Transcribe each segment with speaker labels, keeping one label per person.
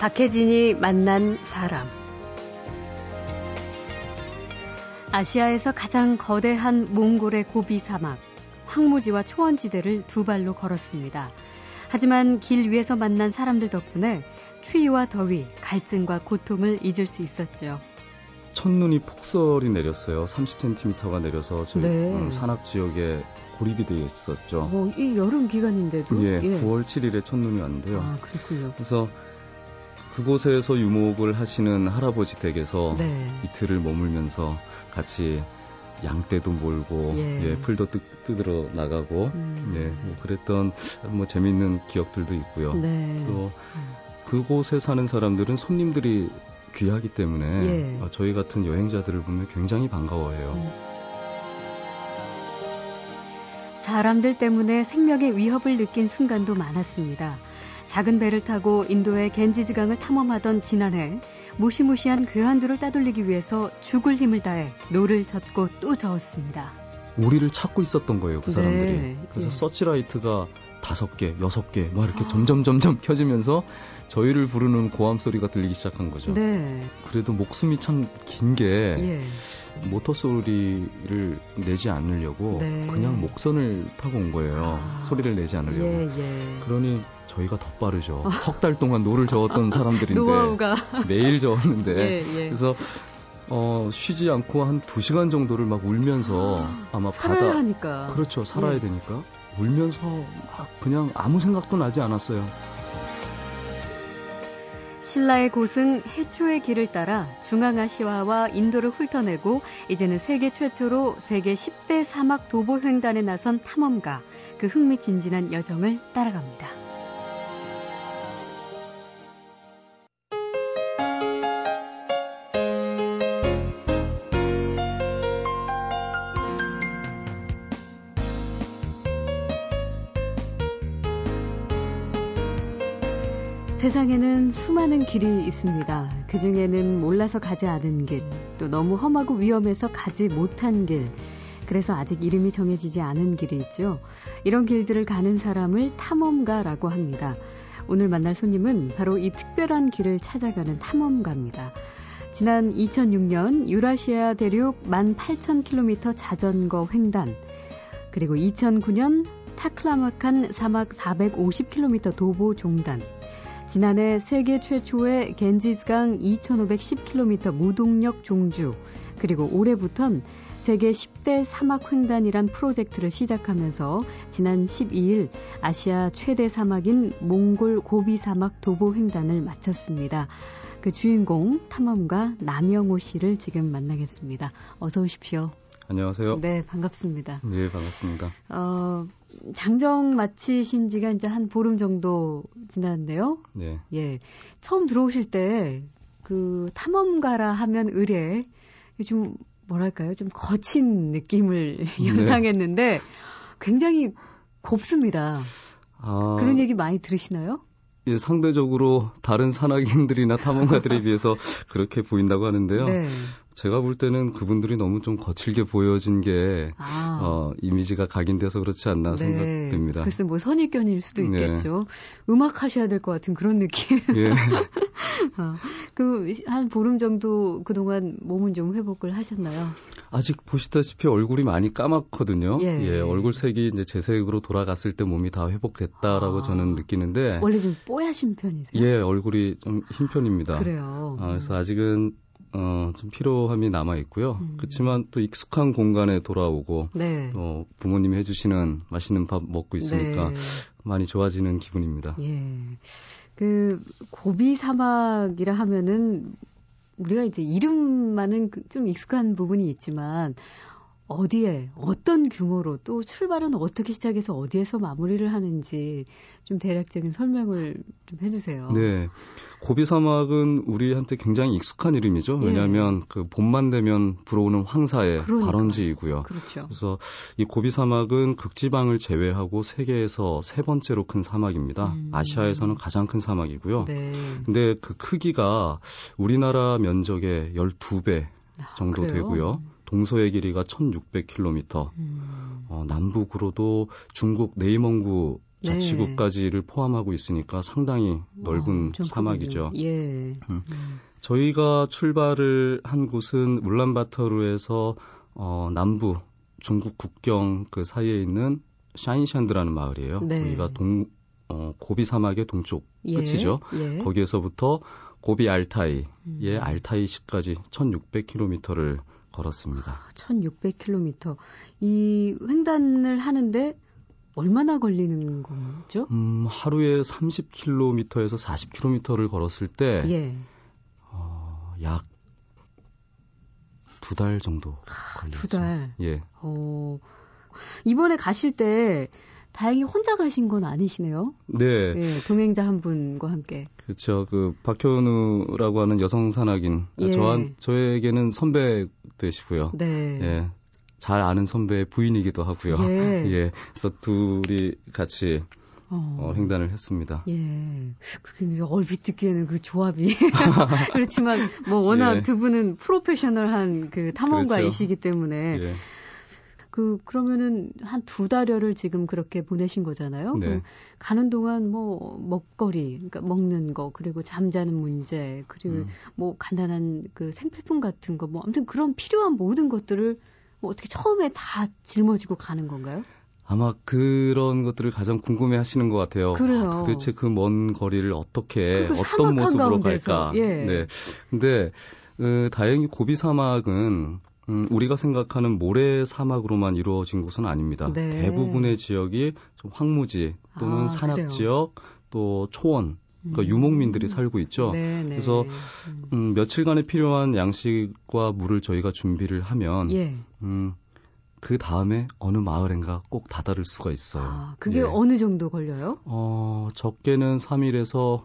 Speaker 1: 박혜진이 만난 사람. 아시아에서 가장 거대한 몽골의 고비 사막, 황무지와 초원지대를 두 발로 걸었습니다. 하지만 길 위에서 만난 사람들 덕분에 추위와 더위, 갈증과 고통을 잊을 수 있었죠.
Speaker 2: 첫눈이 폭설이 내렸어요. 30cm가 내려서 저희 네. 음, 산악 지역에 고립이 되어 있었죠.
Speaker 1: 어, 이 여름 기간인데도
Speaker 2: 예, 예. 9월 7일에 첫눈이 왔는데요.
Speaker 1: 아, 그렇군요.
Speaker 2: 그래서 그곳에서 유목을 하시는 할아버지 댁에서 네. 이틀을 머물면서 같이 양떼도 몰고 예, 예 풀도 뜯, 뜯으러 나가고 음. 예, 뭐 그랬던 뭐 재미있는 기억들도 있고요. 네. 또 그곳에 사는 사람들은 손님들이 귀하기 때문에 예. 어, 저희 같은 여행자들을 보면 굉장히 반가워해요. 음.
Speaker 1: 사람들 때문에 생명의 위협을 느낀 순간도 많았습니다. 작은 배를 타고 인도의 갠지스강을 탐험하던 지난해 무시무시한 괴한들을 따돌리기 위해서 죽을 힘을 다해 노를 젓고 또 저었습니다.
Speaker 2: 우리를 찾고 있었던 거예요, 그 사람들이. 네. 그래서 예. 서치라이트가 다섯 개, 여섯 개, 막 이렇게 아. 점점 점점 켜지면서 저희를 부르는 고함 소리가 들리기 시작한 거죠. 네. 그래도 목숨이 참 긴게 예. 모터 소리를 내지 않으려고 네. 그냥 목선을 타고 온 거예요. 아. 소리를 내지 않으려고. 예, 예. 그러니 저희가 더 빠르죠. 아. 석달 동안 노를 저었던 사람들인데. 매일 저었는데 예, 예. 그래서 어, 쉬지 않고 한두 시간 정도를 막 울면서 아마
Speaker 1: 바다 하니까.
Speaker 2: 그렇죠 살아야 예. 되니까 울면서 막 그냥 아무 생각도 나지 않았어요.
Speaker 1: 신라의 고승 해초의 길을 따라 중앙아시아와 인도를 훑어내고 이제는 세계 최초로 세계 10대 사막 도보 횡단에 나선 탐험가 그 흥미진진한 여정을 따라갑니다. 세상에는 수많은 길이 있습니다. 그 중에는 몰라서 가지 않은 길, 또 너무 험하고 위험해서 가지 못한 길, 그래서 아직 이름이 정해지지 않은 길이 있죠. 이런 길들을 가는 사람을 탐험가라고 합니다. 오늘 만날 손님은 바로 이 특별한 길을 찾아가는 탐험가입니다. 지난 2006년 유라시아 대륙 18,000km 자전거 횡단, 그리고 2009년 타클라마칸 사막 450km 도보 종단, 지난해 세계 최초의 겐지스강 2510km 무동력 종주, 그리고 올해부턴 세계 10대 사막 횡단이란 프로젝트를 시작하면서 지난 12일 아시아 최대 사막인 몽골 고비 사막 도보 횡단을 마쳤습니다. 그 주인공 탐험가 남영호 씨를 지금 만나겠습니다. 어서 오십시오.
Speaker 2: 안녕하세요.
Speaker 1: 네, 반갑습니다.
Speaker 2: 네, 반갑습니다. 어,
Speaker 1: 장정 마치신 지가 이제 한 보름 정도 지났는데요. 네. 예. 처음 들어오실 때 그 탐험가라 하면 의뢰 좀 뭐랄까요? 좀 거친 느낌을 네. 연상했는데 굉장히 곱습니다. 아... 그런 얘기 많이 들으시나요?
Speaker 2: 예, 상대적으로 다른 산악인들이나 탐험가들에 비해서 그렇게 보인다고 하는데요. 네. 제가 볼 때는 그분들이 너무 좀 거칠게 보여진 게 아. 어, 이미지가 각인돼서 그렇지 않나 네. 생각됩니다.
Speaker 1: 글쎄 뭐 선입견일 수도 네. 있겠죠. 네. 음악 하셔야 될 것 같은 그런 느낌. 예. 어, 그한 보름 정도 그동안 몸은 좀 회복을 하셨나요?
Speaker 2: 아직 보시다시피 얼굴이 많이 까맣거든요. 예. 예 얼굴 색이 이제 재색으로 돌아갔을 때 몸이 다 회복됐다라고 아. 저는 느끼는데
Speaker 1: 원래 좀 뽀야신 편이세요?
Speaker 2: 예, 얼굴이 좀 흰 편입니다.
Speaker 1: 그래요.
Speaker 2: 아, 그래서 아직은 어, 좀 피로함이 남아 있고요. 음. 그렇지만 또 익숙한 공간에 돌아오고 네. 또 부모님이 해주시는 맛있는 밥 먹고 있으니까 네. 많이 좋아지는 기분입니다. 예.
Speaker 1: 그 고비 사막이라 하면은 우리가 이제 이름만은 그좀 익숙한 부분이 있지만 어디에 어떤 규모로 또 출발은 어떻게 시작해서 어디에서 마무리를 하는지 좀 대략적인 설명을 좀 해주세요.
Speaker 2: 네, 고비 사막은 우리한테 굉장히 익숙한 이름이죠. 예. 왜냐하면 예. 그 봄만 되면 불어오는 황사의 그러니까. 발원지이고요. 그렇죠. 그래서 이 고비 사막은 극지방을 제외하고 세계에서 세 번째로 큰 사막입니다. 음. 아시아에서는 가장 큰 사막이고요. 네. 근데 그 크기가 우리나라 면적의 12배 정도 아, 되고요. 동서의 길이가 1,600km, 음. 어, 남북으로도 중국 네이멍구 네. 자치구까지를 포함하고 있으니까 상당히 넓은 와, 사막이죠. 예. 음. 음. 저희가 출발을 한 곳은 울란바토르에서 어, 남부 중국 국경 그 사이에 있는 샤인샨드라는 마을이에요. 네. 거기가 동 어, 고비 사막의 동쪽 예. 끝이죠. 예. 거기에서부터 고비 알타이의 음. 알타이시까지 1,600km를 걸었습니다. 아,
Speaker 1: 1,600km. 이 횡단을 하는데 얼마나 걸리는 거죠?
Speaker 2: 음, 하루에 30km에서 40km를 걸었을 때, 예. 어, 약 두 달 정도 아, 걸렸죠.
Speaker 1: 두 달.
Speaker 2: 예.
Speaker 1: 어, 이번에 가실 때 다행히 혼자 가신 건 아니시네요.
Speaker 2: 네. 예,
Speaker 1: 동행자 한 분과 함께.
Speaker 2: 그렇죠. 그 박현우라고 하는 여성 산악인 예. 저한 저에게는 선배 되시고요. 네. 예. 잘 아는 선배의 부인이기도 하고요. 예. 예. 그래서 둘이 같이 어. 어, 횡단을 했습니다.
Speaker 1: 예. 그게 얼핏 듣기에는 그 조합이. 그렇지만, 뭐, 워낙 예. 두 분은 프로페셔널한 그 탐험가이시기 그렇죠. 때문에. 예. 그, 그러면은 한 두 달여를 지금 그렇게 보내신 거잖아요. 네. 가는 동안 뭐, 먹거리, 그러니까 먹는 거, 그리고 잠자는 문제, 그리고 음. 뭐 간단한 그 생필품 같은 거, 뭐, 아무튼 그런 필요한 모든 것들을 뭐 어떻게 처음에 다 짊어지고 가는 건가요?
Speaker 2: 아마 그런 것들을 가장 궁금해 하시는 것 같아요.
Speaker 1: 그래요.
Speaker 2: 아, 도대체 그 먼 거리를 어떻게, 어떤 모습으로. 갈까. 예. 네. 근데, 어, 다행히 고비 사막은 음, 우리가 생각하는 모래 사막으로만 이루어진 곳은 아닙니다. 네. 대부분의 지역이 좀 황무지 또는 아, 산악 그래요. 지역 또 초원 그러니까 음. 유목민들이 살고 있죠. 네네. 네. 그래서 음. 음, 며칠간에 필요한 양식과 물을 저희가 준비를 하면 예. 음, 그 다음에 어느 마을인가 꼭 다다를 수가 있어요. 아,
Speaker 1: 그게 예. 어느 정도 걸려요?
Speaker 2: 어, 적게는 3일에서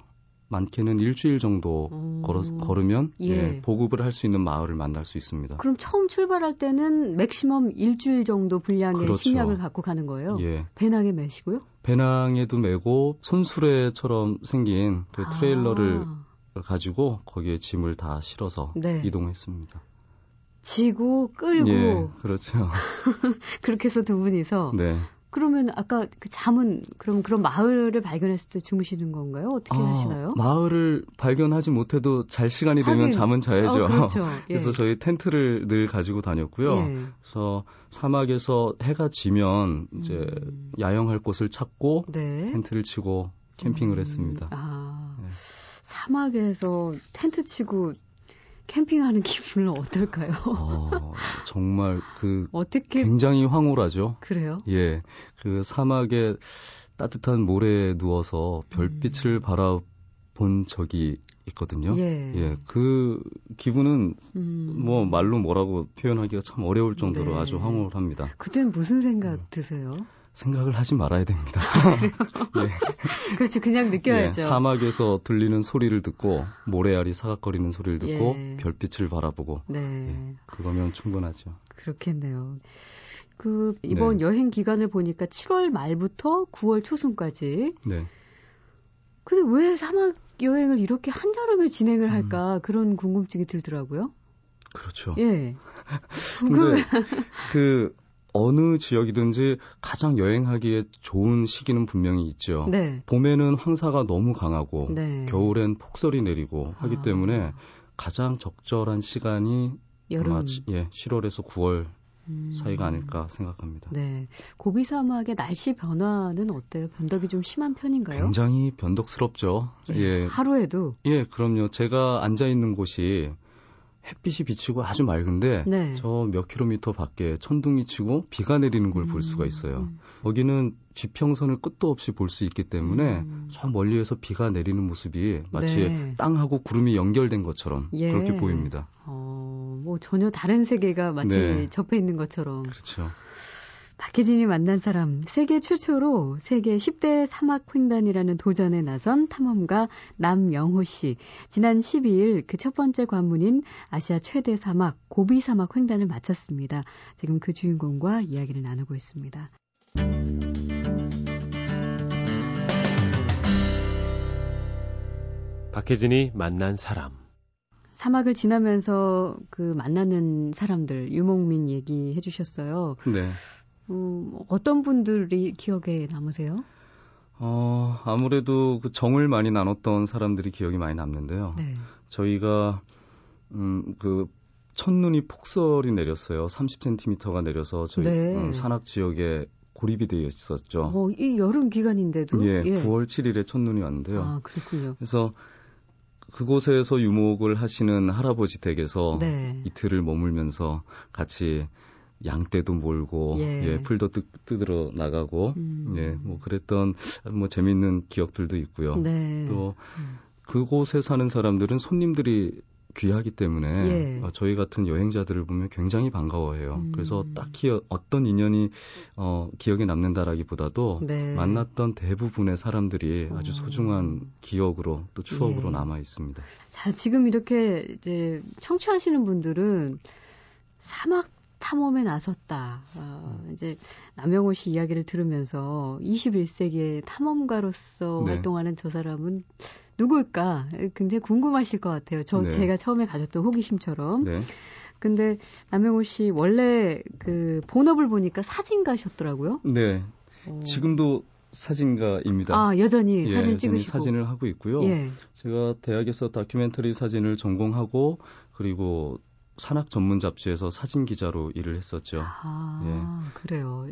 Speaker 2: 많게는 일주일 정도 음. 걸어, 걸으면 예. 예, 보급을 할 수 있는 마을을 만날 수 있습니다.
Speaker 1: 그럼 처음 출발할 때는 맥시멈 일주일 정도 분량의 그렇죠. 식량을 갖고 가는 거예요? 예. 배낭에 매시고요?
Speaker 2: 배낭에도 메고 손수레처럼 생긴 그 아. 트레일러를 아. 가지고 거기에 짐을 다 실어서 네. 이동했습니다.
Speaker 1: 지고 끌고
Speaker 2: 예, 그렇죠.
Speaker 1: 그렇게 해서 두 분이서 네. 그러면 아까 그 잠은 그럼 그런 마을을 발견했을 때 주무시는 건가요? 어떻게 아, 하시나요?
Speaker 2: 마을을 발견하지 못해도 잘 시간이 되면 하긴. 잠은 자야죠. 어, 그렇죠. 예. 그래서 저희 텐트를 늘 가지고 다녔고요. 예. 그래서 사막에서 해가 지면 이제 음. 야영할 곳을 찾고 네. 텐트를 치고 캠핑을 음. 했습니다. 아,
Speaker 1: 네. 사막에서 텐트 치고 캠핑하는 기분은 어떨까요? 어,
Speaker 2: 정말 그 어떻게 굉장히 황홀하죠.
Speaker 1: 그래요?
Speaker 2: 예, 그 사막에 따뜻한 모래에 누워서 별빛을 음. 바라본 적이 있거든요. 예, 예 그 기분은 음. 뭐 말로 뭐라고 표현하기가 참 어려울 정도로 네. 아주 황홀합니다.
Speaker 1: 그때는 무슨 생각 음. 드세요?
Speaker 2: 생각을 하지 말아야 됩니다.
Speaker 1: 네. 그렇죠. 그냥 느껴야죠. 네,
Speaker 2: 사막에서 들리는 소리를 듣고 모래알이 사각거리는 소리를 듣고 예. 별빛을 바라보고 네. 네. 그거면 충분하죠.
Speaker 1: 그렇겠네요. 그 이번 네. 여행 기간을 보니까 7월 말부터 9월 초순까지. 네. 근데 왜 사막 여행을 이렇게 한여름에 진행을 할까 음. 그런 궁금증이 들더라고요.
Speaker 2: 그렇죠.
Speaker 1: 예.
Speaker 2: 근데 그 어느 지역이든지 가장 여행하기에 좋은 시기는 분명히 있죠. 네. 봄에는 황사가 너무 강하고 네. 겨울엔 폭설이 내리고 하기 아. 때문에 가장 적절한 시간이 여름. 아마 예, 7월에서 9월 음. 사이가 아닐까 생각합니다.
Speaker 1: 네. 고비 사막의 날씨 변화는 어때요? 변덕이 좀 심한 편인가요?
Speaker 2: 굉장히 변덕스럽죠. 예.
Speaker 1: 예. 하루에도?
Speaker 2: 예, 그럼요. 제가 앉아 있는 곳이 햇빛이 비치고 아주 맑은데 네. 저몇 킬로미터 밖에 천둥이 치고 비가 내리는 걸볼 음. 수가 있어요. 음. 거기는 지평선을 끝도 없이 볼 수 있기 때문에 음. 저 멀리에서 비가 내리는 모습이 마치 네. 땅하고 구름이 연결된 것처럼 예. 그렇게 보입니다.
Speaker 1: 어, 뭐 전혀 다른 세계가 마치 네. 접해 있는 것처럼.
Speaker 2: 그렇죠.
Speaker 1: 박혜진이 만난 사람, 세계 최초로 세계 10대 사막 횡단이라는 도전에 나선 탐험가 남영호 씨. 지난 12일 그 첫 번째 관문인 아시아 최대 사막 고비 사막 횡단을 마쳤습니다. 지금 그 주인공과 이야기를 나누고 있습니다.
Speaker 3: 박혜진이 만난 사람.
Speaker 1: 사막을 지나면서 그 만나는 사람들 유목민 얘기해 주셨어요. 네. 음, 어떤 분들이 기억에 남으세요?
Speaker 2: 어, 아무래도 그 정을 많이 나눴던 사람들이 기억이 많이 남는데요. 네. 저희가 음, 그 첫눈이 폭설이 내렸어요. 30cm가 내려서 저희 네. 음, 산악 지역에 고립이 되어 있었죠.
Speaker 1: 어, 이 여름 기간인데도
Speaker 2: 예, 예. 9월 7일에 첫눈이 왔는데요.
Speaker 1: 아, 그렇군요.
Speaker 2: 그래서 그곳에서 유목을 하시는 할아버지 댁에서 네. 이틀을 머물면서 같이 양떼도 몰고 예, 예 풀도 뜯, 뜯으러 나가고 음. 예, 뭐 그랬던 뭐 재밌는 기억들도 있고요. 네. 또 음. 그곳에 사는 사람들은 손님들이 귀하기 때문에 예. 어, 저희 같은 여행자들을 보면 굉장히 반가워해요. 음. 그래서 딱히 어떤 인연이 어, 기억에 남는다라기보다도 네. 만났던 대부분의 사람들이 아주 어. 소중한 기억으로 또 추억으로 예. 남아 있습니다.
Speaker 1: 자, 지금 이렇게 이제 청취하시는 분들은 사막 탐험에 나섰다. 어, 이제 남영호 씨 이야기를 들으면서 21세기의 탐험가로서 네. 활동하는 저 사람은 누굴까 굉장히 궁금하실 것 같아요. 저 네. 제가 처음에 가졌던 호기심처럼. 네. 근데 남영호 씨 원래 그 본업을 보니까 사진가셨더라고요.
Speaker 2: 네. 어. 지금도 사진가입니다.
Speaker 1: 아 여전히 예, 사진 찍으시고
Speaker 2: 사진을 하고 있고요. 예. 제가 대학에서 다큐멘터리 사진을 전공하고 그리고 산악 전문 잡지에서 사진 기자로 일을 했었죠.
Speaker 1: 아, 예. 그래요.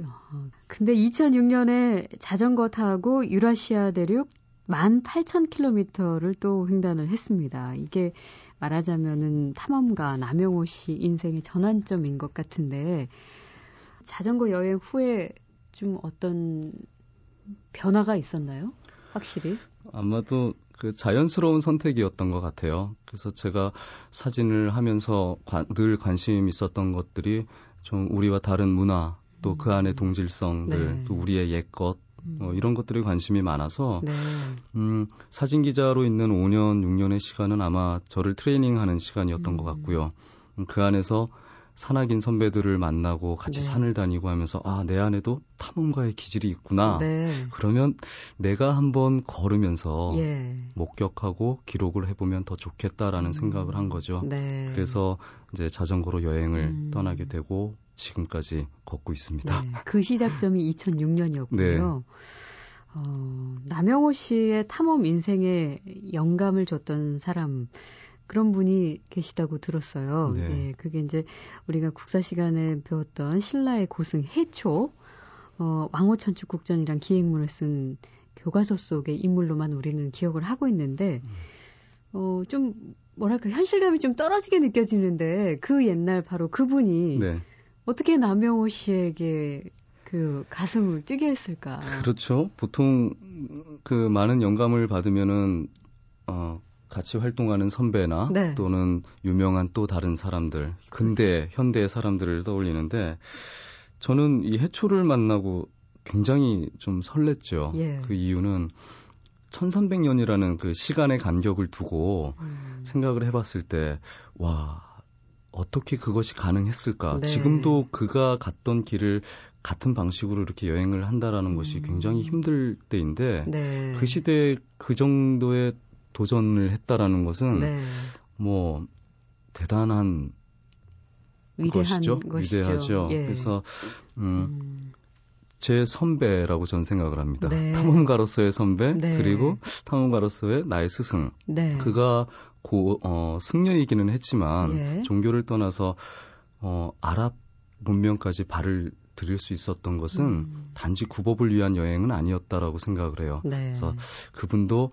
Speaker 1: 근데 2006년에 자전거 타고 유라시아 대륙 18,000km를 또 횡단을 했습니다. 이게 말하자면은 탐험가 남영호 씨 인생의 전환점인 것 같은데 자전거 여행 후에 좀 어떤 변화가 있었나요? 확실히?
Speaker 2: 아마도 그 자연스러운 선택이었던 것 같아요. 그래서 제가 사진을 하면서 관, 늘 관심 있었던 것들이 좀 우리와 다른 문화 또 그 안의 음. 동질성들 네. 또 우리의 옛것 어, 이런 것들에 관심이 많아서 네. 음, 사진 기자로 있는 5년 6년의 시간은 아마 저를 트레이닝하는 시간이었던 음. 것 같고요. 음, 그 안에서 산악인 선배들을 만나고 같이 네. 산을 다니고 하면서 아, 내 안에도 탐험가의 기질이 있구나. 네. 그러면 내가 한번 걸으면서 예. 목격하고 기록을 해보면 더 좋겠다라는 음. 생각을 한 거죠. 네. 그래서 이제 자전거로 여행을 음. 떠나게 되고 지금까지 걷고 있습니다. 네,
Speaker 1: 그 시작점이 2006년이었고요. 네. 어, 남영호 씨의 탐험 인생에 영감을 줬던 사람 그런 분이 계시다고 들었어요. 네. 예, 그게 이제 우리가 국사 시간에 배웠던 신라의 고승 해초, 어, 왕호천축국전이란 기획문을 쓴 교과서 속의 인물로만 우리는 기억을 하고 있는데, 어, 좀 뭐랄까 현실감이 좀 떨어지게 느껴지는데 그 옛날 바로 그분이 네. 어떻게 남영호 씨에게 그 가슴을 뛰게 했을까?
Speaker 2: 그렇죠. 보통 그 많은 영감을 받으면은 어 같이 활동하는 선배나 네. 또는 유명한 또 다른 사람들, 근대, 현대의 사람들을 떠올리는데 저는 이 해초를 만나고 굉장히 좀 설렜죠. 예. 그 이유는 1300년이라는 그 시간의 간격을 두고 음. 생각을 해봤을 때, 와, 어떻게 그것이 가능했을까? 네. 지금도 그가 갔던 길을 같은 방식으로 이렇게 여행을 한다라는 것이 음. 굉장히 힘들 때인데 네. 그 시대에 그 정도의 도전을 했다라는 것은 네. 뭐 대단한 것이죠. 것이죠. 위대하죠. 예. 그래서 음, 음. 제 선배라고 전 생각을 합니다. 네. 탐험가로서의 선배 네. 그리고 탐험가로서의 나의 스승. 네. 그가 고, 어, 승려이기는 했지만 예. 종교를 떠나서 어, 아랍 문명까지 발을 들일 수 있었던 것은 음. 단지 구법을 위한 여행은 아니었다라고 생각을 해요. 네. 그래서 그분도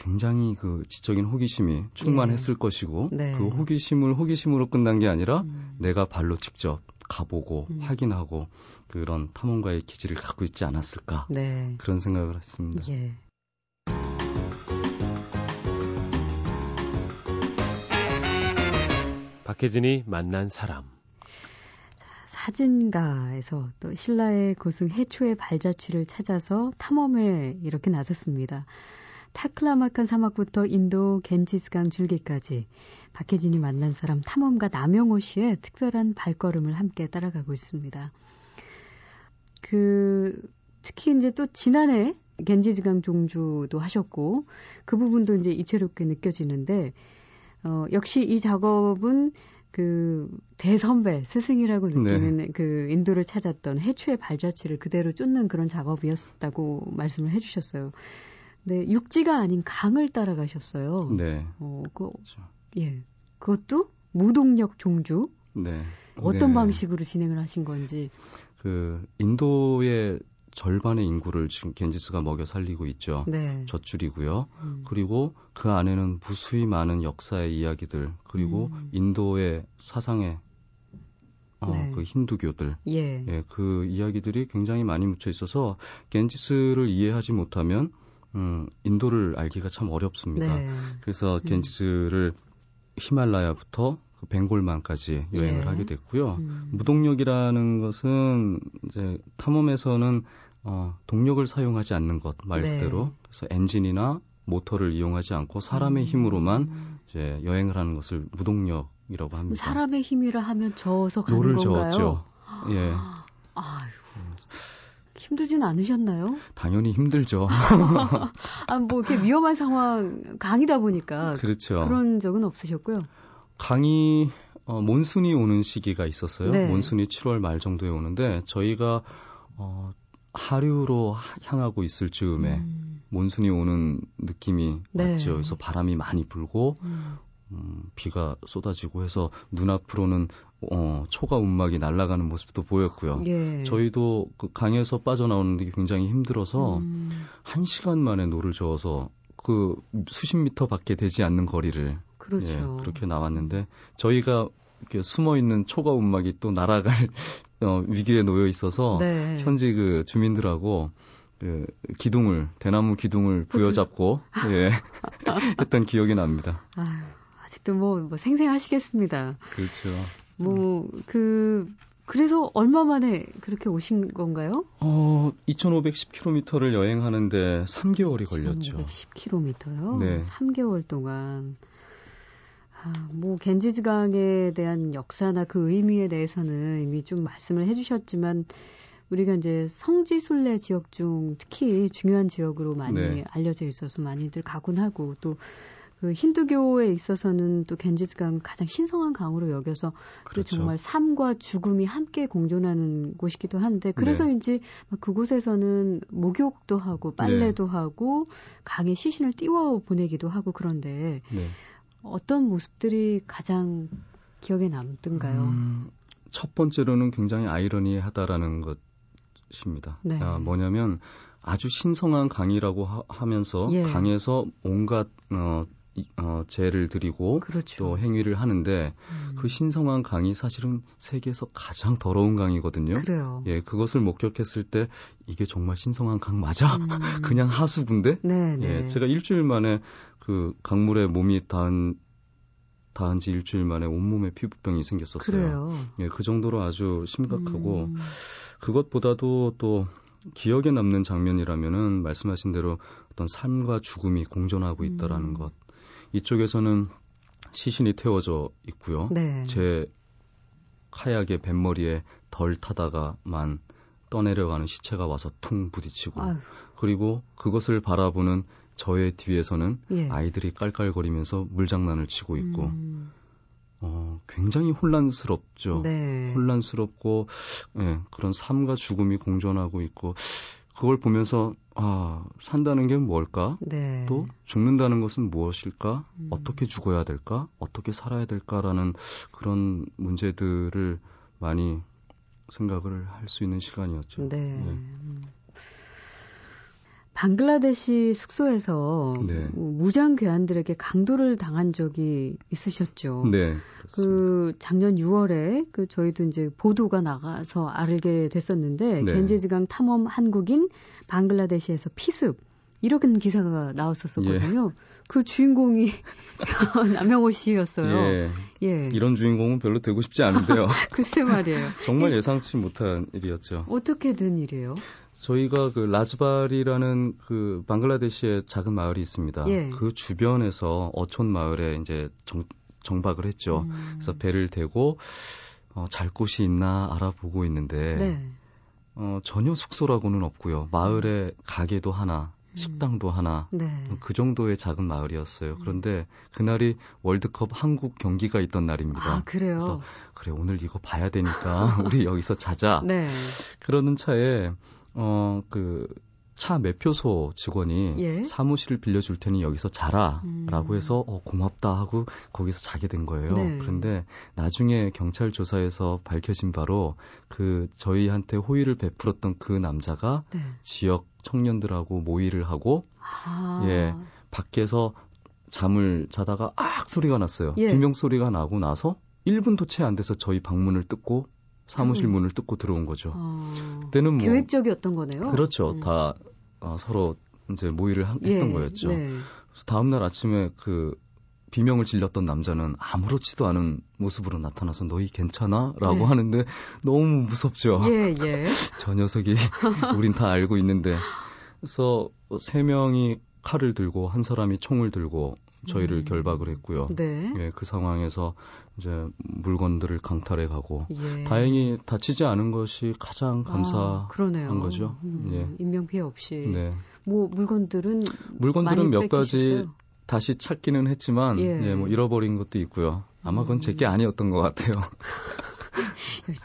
Speaker 2: 굉장히 그 지적인 호기심이 충만했을 예. 것이고 네. 그 호기심을 호기심으로 끝난 게 아니라 음. 내가 발로 직접 가보고 음. 확인하고 그런 탐험가의 기질을 갖고 있지 않았을까 네. 그런 생각을 했습니다. 예.
Speaker 3: 박혜진이 만난 사람.
Speaker 1: 사진가에서 또 신라의 고승 해초의 발자취를 찾아서 탐험에 이렇게 나섰습니다. 타클라마칸 사막부터 인도 겐지스강 줄기까지 박혜진이 만난 사람 탐험가 남영호 씨의 특별한 발걸음을 함께 따라가고 있습니다. 그 특히 이제 또 지난해 겐지스강 종주도 하셨고 그 부분도 이제 이채롭게 느껴지는데 어, 역시 이 작업은 그 대선배 스승이라고 네. 느끼는 네. 그 인도를 찾았던 해추의 발자취를 그대로 쫓는 그런 작업이었다고 말씀을 해주셨어요. 네, 육지가 아닌 강을 따라가셨어요. 네. 어, 그, 그렇죠. 예, 그것도 무동력 종주. 네. 어떤 네. 방식으로 진행을 하신 건지.
Speaker 2: 그 인도의 절반의 인구를 지금 겐지스가 먹여 살리고 있죠. 네. 젖줄이고요. 음. 그리고 그 안에는 무수히 많은 역사의 이야기들 그리고 음. 인도의 사상의 어, 네. 그 힌두교들, 예. 예, 그 이야기들이 굉장히 많이 묻혀 있어서 갠지스를 이해하지 못하면 음, 인도를 알기가 참 어렵습니다. 네. 그래서 음. 갠지스를 히말라야부터 그 벵골만까지 여행을 예. 하게 됐고요. 음. 무동력이라는 것은 이제 탐험에서는 어, 동력을 사용하지 않는 것 말 그대로 네. 그래서 엔진이나 모터를 이용하지 않고 사람의 음. 힘으로만 이제 여행을 하는 것을 무동력이라고 합니다.
Speaker 1: 사람의 힘이라 하면 저어서 가는 노를 건가요? 저었죠. 예. 아유. 힘들지는 않으셨나요?
Speaker 2: 당연히 힘들죠.
Speaker 1: 아, 뭐 이렇게 위험한 상황 강이다 보니까 그렇죠. 그런 적은 없으셨고요.
Speaker 2: 강이 어, 몬순이 오는 시기가 있었어요. 네. 몬순이 7월 말 정도에 오는데 저희가 어, 하류로 향하고 있을 즈음에 음. 몬순이 오는 느낌이 네. 왔죠. 그래서 바람이 많이 불고 음. 음, 비가 쏟아지고 해서 눈앞으로는 어, 초가 움막이 날아가는 모습도 보였고요. 예. 저희도 그 강에서 빠져나오는 게 굉장히 힘들어서 음. 한 시간 만에 노를 저어서 그 수십 미터 밖에 되지 않는 거리를 그렇죠. 예, 그렇게 나왔는데 저희가 이렇게 숨어 있는 초가 움막이 또 날아갈 어, 위기에 놓여 있어서 네. 현지 그 주민들하고 그 기둥을 대나무 기둥을 부여잡고 예 했던 기억이 납니다.
Speaker 1: 아유, 아직도 뭐, 뭐 생생하시겠습니다.
Speaker 2: 그렇죠.
Speaker 1: 뭐그 그래서 얼마 만에 그렇게 오신 건가요?
Speaker 2: 어, 2,510km를 여행하는데 3개월이 걸렸죠.
Speaker 1: 2,510km요? 네. 3개월 동안. 아, 뭐 겐지즈강에 대한 역사나 그 의미에 대해서는 이미 좀 말씀을 해주셨지만 우리가 이제 성지순례 지역 중 특히 중요한 지역으로 많이 네. 알려져 있어서 많이들 가곤 하고 또 그 힌두교에 있어서는 또 겐지스강 가장 신성한 강으로 여겨서 그렇죠. 정말 삶과 죽음이 함께 공존하는 곳이기도 한데 그래서인지 네. 그곳에서는 목욕도 하고 빨래도 네. 하고 강에 시신을 띄워 보내기도 하고 그런데 네. 어떤 모습들이 가장 기억에 남던가요? 음,
Speaker 2: 첫 번째로는 굉장히 아이러니하다라는 것입니다. 네. 아, 뭐냐면 아주 신성한 강이라고 하, 면서 예. 강에서 온갖 어, 어, 죄를 드리고 그렇죠. 또 행위를 하는데 음. 그 신성한 강이 사실은 세계에서 가장 더러운 강이거든요. 그래요. 예, 그것을 목격했을 때 이게 정말 신성한 강 맞아? 음. 그냥 하수구인데? 네, 네. 예, 제가 일주일 만에 그 강물에 몸이 닿은 닿은 지 일주일 만에 온몸에 피부병이 생겼었어요. 그래요. 예, 그 정도로 아주 심각하고 음. 그것보다도 또 기억에 남는 장면이라면은 말씀하신 대로 어떤 삶과 죽음이 공존하고 있다라는 음. 것. 이쪽에서는 시신이 태워져 있고요. 네. 제 카약의 뱃머리에 덜 타다가만 떠내려가는 시체가 와서 퉁 부딪히고 아유. 그리고 그것을 바라보는 저의 뒤에서는 예. 아이들이 깔깔거리면서 물장난을 치고 있고 음. 어, 굉장히 혼란스럽죠. 네. 혼란스럽고 예, 그런 삶과 죽음이 공존하고 있고 그걸 보면서 아 산다는 게 뭘까? 네. 또 죽는다는 것은 무엇일까? 음. 어떻게 죽어야 될까? 어떻게 살아야 될까라는 그런 문제들을 많이 생각을 할 수 있는 시간이었죠. 네. 네.
Speaker 1: 방글라데시 숙소에서 네. 무장 괴한들에게 강도를 당한 적이 있으셨죠. 네. 그 작년 6월에 그 저희도 이제 보도가 나가서 알게 됐었는데 네. 겐제즈강 탐험 한국인 방글라데시에서 피습 이렇게 기사가 나왔었거든요. 예. 그 주인공이 남영호 씨였어요. 예.
Speaker 2: 예. 이런 주인공은 별로 되고 싶지 않은데요.
Speaker 1: 글쎄 말이에요.
Speaker 2: 정말 예상치 못한 일이었죠.
Speaker 1: 어떻게 된 일이에요?
Speaker 2: 저희가 그 라즈발이라는 그 방글라데시의 작은 마을이 있습니다. 예. 그 주변에서 어촌 마을에 이제 정, 정박을 했죠. 음. 그래서 배를 대고 어, 잘 곳이 있나 알아보고 있는데 네. 어, 전혀 숙소라고는 없고요. 마을에 가게도 하나 식당도 하나 네. 그 정도의 작은 마을이었어요. 그런데 그날이 월드컵 한국 경기가 있던 날입니다.
Speaker 1: 아, 그래요?
Speaker 2: 그래서 그래 오늘 이거 봐야 되니까 우리 여기서 자자. 네. 그러는 차에 어 그 차 매표소 직원이 예? 사무실을 빌려줄 테니 여기서 자라라고 음. 해서 어, 고맙다 하고 거기서 자게 된 거예요. 네. 그런데 나중에 경찰 조사에서 밝혀진 바로 그 저희한테 호의를 베풀었던 그 남자가 네. 지역 청년들하고 모의를 하고 아. 예 밖에서 잠을 자다가 악 소리가 났어요. 예. 비명 소리가 나고 나서 1분도 채 안 돼서 저희 방문을 뜯고 사무실 문을 뜯고 들어온 거죠. 어,
Speaker 1: 그때는 뭐 계획적이었던 거네요.
Speaker 2: 그렇죠. 음. 다 어, 서로 이제 모의를 하, 했던 예, 거였죠. 네. 그래서 다음 날 아침에 그 비명을 질렀던 남자는 아무렇지도 않은 모습으로 나타나서 너희 괜찮아?라고 네. 하는데 너무 무섭죠. 예, 예. 저 녀석이 우린 다 알고 있는데 그래서 세 명이 칼을 들고 한 사람이 총을 들고 저희를 음. 결박을 했고요. 네. 예, 그 상황에서 이제 물건들을 강탈해 가고 예. 다행히 다치지 않은 것이 가장 아, 감사한 아, 거죠.
Speaker 1: 음, 예. 인명 피해 없이. 네. 뭐 물건들은
Speaker 2: 물건들은 몇 가지 다시 찾기는 했지만 예. 예, 뭐 잃어버린 것도 있고요. 아마 그건 제게 음. 아니었던 것 같아요.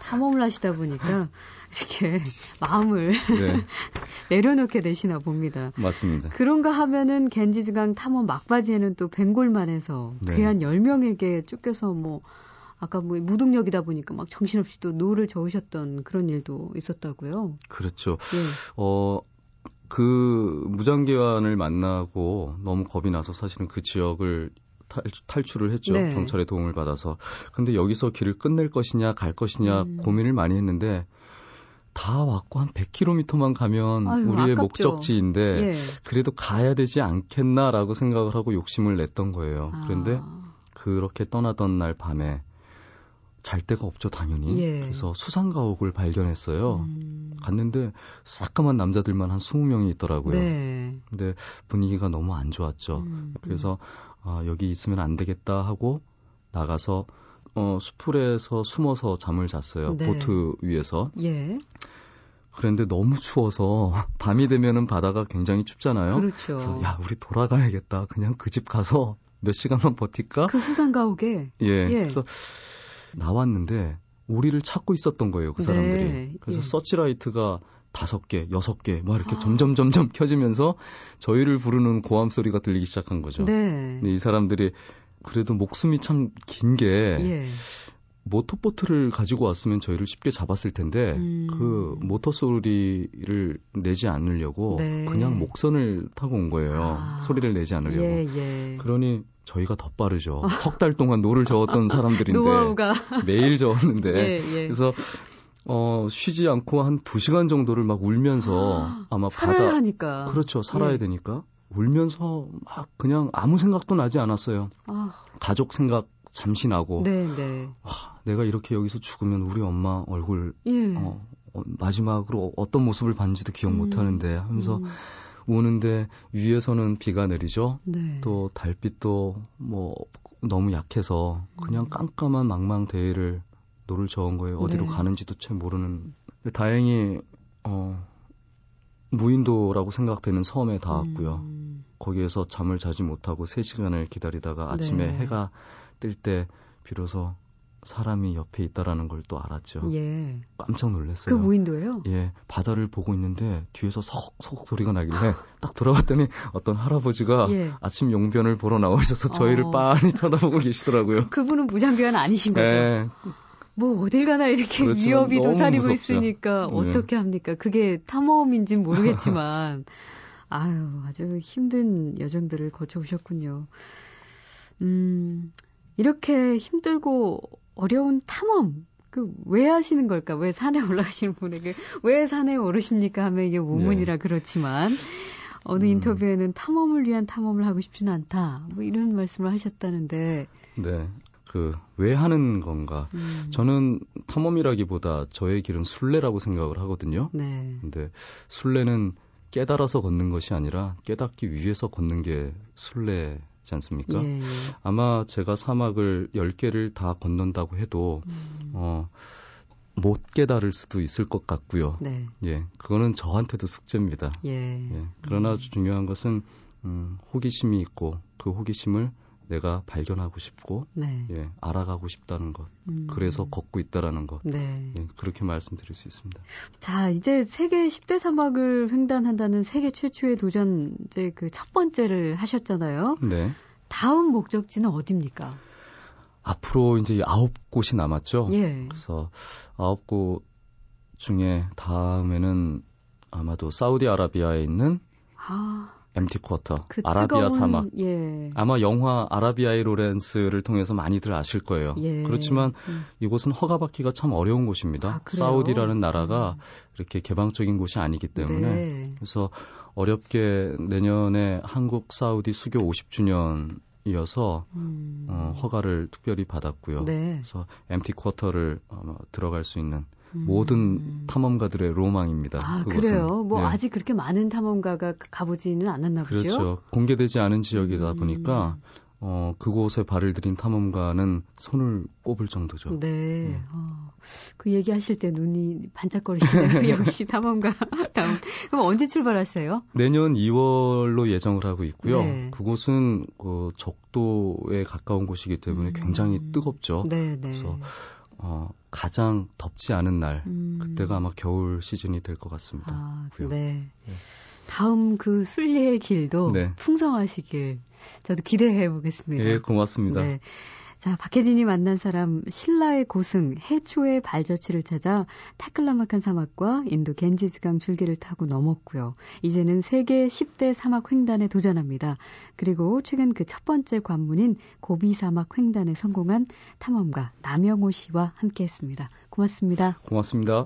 Speaker 1: 탐험을 하시다 보니까 이렇게 마음을 네. 내려놓게 되시나 봅니다.
Speaker 2: 맞습니다.
Speaker 1: 그런가 하면은 겐지즈강 탐험 막바지에는 또 벵골만에서 네. 귀한 10명에게 쫓겨서 뭐 아까 뭐 무동력이다 보니까 막 정신없이 또 노를 저으셨던 그런 일도 있었다고요.
Speaker 2: 그렇죠. 네. 어, 그 무장괴한을 만나고 너무 겁이 나서 사실은 그 지역을 탈 출, 을 했죠. 네. 경찰의 도움을 받아서. 근데 여기서 길을 끝낼 것이냐 갈 것이냐 음. 고민을 많이 했는데 다 왔고 한 100km만 가면 아유, 우리의 아깝죠. 목적지인데 예. 그래도 가야 되지 않겠나라고 생각을 하고 욕심을 냈던 거예요. 아. 그런데 그렇게 떠나던 날 밤에 잘 데가 없죠, 당연히. 예. 그래서 수상 가옥을 발견했어요. 음. 갔는데 새까만 남자들만 한 20명이 있더라고요. 네. 근데 분위기가 너무 안 좋았죠. 음. 그래서 아, 여기 있으면 안 되겠다 하고 나가서 어, 수풀에서 숨어서 잠을 잤어요. 네. 보트 위에서. 예. 그런데 너무 추워서 밤이 되면은 바다가 굉장히 춥잖아요. 그렇죠. 그래서 야, 우리 돌아가야겠다. 그냥 그 집 가서 몇 시간만 버틸까?
Speaker 1: 그 수상가옥에.
Speaker 2: 예. 예. 그래서 나왔는데 우리를 찾고 있었던 거예요, 그 사람들이. 네. 그래서 예. 서치라이트가 다섯 개, 여섯 개, 막 이렇게 아. 점점 점점 켜지면서 저희를 부르는 고함 소리가 들리기 시작한 거죠. 네. 근데 이 사람들이 그래도 목숨이 참 긴게 예. 모터보트를 가지고 왔으면 저희를 쉽게 잡았을 텐데 음. 그 모터 소리를 내지 않으려고 네. 그냥 목선을 타고 온 거예요. 아. 소리를 내지 않으려고. 예, 예. 그러니 저희가 더 빠르죠. 아. 석달 동안 노를 저었던 사람들인데 매일 저었는데 예, 예. 그래서 어 쉬지 않고 한두 시간 정도를 막 울면서 아, 마
Speaker 1: 바다 하니까
Speaker 2: 그렇죠 살아야 예. 되니까 울면서 막 그냥 아무 생각도 나지 않았어요. 아. 가족 생각 잠시 나고 네, 네. 아, 내가 이렇게 여기서 죽으면 우리 엄마 얼굴 예. 어, 어, 마지막으로 어떤 모습을 봤는지도 기억 음. 못 하는데 하면서 음. 우는데 위에서는 비가 내리죠. 네. 또 달빛도 뭐 너무 약해서 그냥 음. 깜깜한 망망 대해를 노를 저은 거예요. 어디로 네. 가는지도 채 모르는. 다행히 어 무인도라고 생각되는 섬에 닿았고요. 음. 거기에서 잠을 자지 못하고 3시간을 기다리다가 아침에 네. 해가 뜰 때 비로소 사람이 옆에 있다라는 걸 또 알았죠. 예. 깜짝 놀랐어요.
Speaker 1: 그 무인도예요?
Speaker 2: 예. 바다를 보고 있는데 뒤에서 석석 소리가 나길래 딱 돌아봤더니 어떤 할아버지가 예. 아침 용변을 보러 나오셔서 저희를 어. 빤히 쳐다보고 계시더라고요.
Speaker 1: 그분은 무장교환 아니신 거죠? 예. 뭐 어딜 가나 이렇게. 위협이 도사리고 있으니까 네. 어떻게 합니까? 그게 탐험인진 모르겠지만 아유 아주 힘든 여정들을 거쳐오셨군요. 음 이렇게 힘들고 어려운 탐험 그왜 하시는 걸까? 왜 산에 올라가시는 분에게 왜 산에 오르십니까? 하면 이게 우문이라 네. 그렇지만 어느 음. 인터뷰에는 탐험을 위한 탐험을 하고 싶지는 않다. 뭐 이런 말씀을 하셨다는데.
Speaker 2: 네. 그 왜 하는 건가? 음. 저는 탐험이라기보다 저의 길은 순례라고 생각을 하거든요. 네. 근데 순례는 깨달아서 걷는 것이 아니라 깨닫기 위해서 걷는 게 순례 지 않습니까? 예, 예. 아마 제가 사막을 10개를 다 건넌다고 해도 음. 어 못 깨달을 수도 있을 것 같고요. 네. 예, 그거는 저한테도 숙제입니다. 예. 예. 그러나 음. 중요한 것은 음, 호기심이 있고 그 호기심을 내가 발견하고 싶고 네. 예, 알아가고 싶다는 것. 음. 그래서 걷고 있다라는 것. 네. 예, 그렇게 말씀드릴 수 있습니다.
Speaker 1: 자, 이제 세계 10대 사막을 횡단한다는 세계 최초의 도전 이제 그 첫 번째를 하셨잖아요. 네. 다음 목적지는 어디입니까?
Speaker 2: 앞으로 이제 아홉 곳이 남았죠. 예. 그래서 아홉 곳 중에 다음에는 아마도 사우디아라비아에 있는 아. MT 쿼터, 그 아라비아 뜨거운, 사막. 예. 아마 영화 아라비아의 로렌스를 통해서 많이들 아실 거예요. 예. 그렇지만 음. 이곳은 허가받기가 참 어려운 곳입니다. 아, 사우디라는 나라가 음. 이렇게 개방적인 곳이 아니기 때문에 네. 그래서 어렵게 내년에 한국 사우디 수교 50주년 이어서 음. 어, 허가를 특별히 받았고요. 네. 그래서 MT 쿼터를 어, 들어갈 수 있는 음. 모든 탐험가들의 로망입니다.
Speaker 1: 아, 그곳은. 그래요? 뭐 네. 아직 그렇게 많은 탐험가가 가보지는 않았나 보죠?
Speaker 2: 그렇죠. 공개되지 않은 지역이다 음. 보니까 어, 그곳에 발을 들인 탐험가는 손을 꼽을 정도죠.
Speaker 1: 네. 네. 어, 그 얘기하실 때 눈이 반짝거리시네요. 역시 탐험가. 다음. 그럼 언제 출발하세요?
Speaker 2: 내년 2월로 예정을 하고 있고요. 네. 그곳은 그 적도에 가까운 곳이기 때문에 음. 굉장히 뜨겁죠. 네, 네. 그래서 어, 가장 덥지 않은 날, 음. 그때가 아마 겨울 시즌이 될 것 같습니다. 아, 네.
Speaker 1: 네. 다음 그 순례의 길도 네. 풍성하시길 저도 기대해 보겠습니다.
Speaker 2: 예, 고맙습니다. 네.
Speaker 1: 자, 박혜진이 만난 사람 신라의 고승 해초의 발저치를 찾아 타클라마칸 사막과 인도 겐지스강 줄기를 타고 넘었고요. 이제는 세계 10대 사막 횡단에 도전합니다. 그리고 최근 그 첫 번째 관문인 고비 사막 횡단에 성공한 탐험가 남영호 씨와 함께했습니다. 고맙습니다.
Speaker 2: 고맙습니다.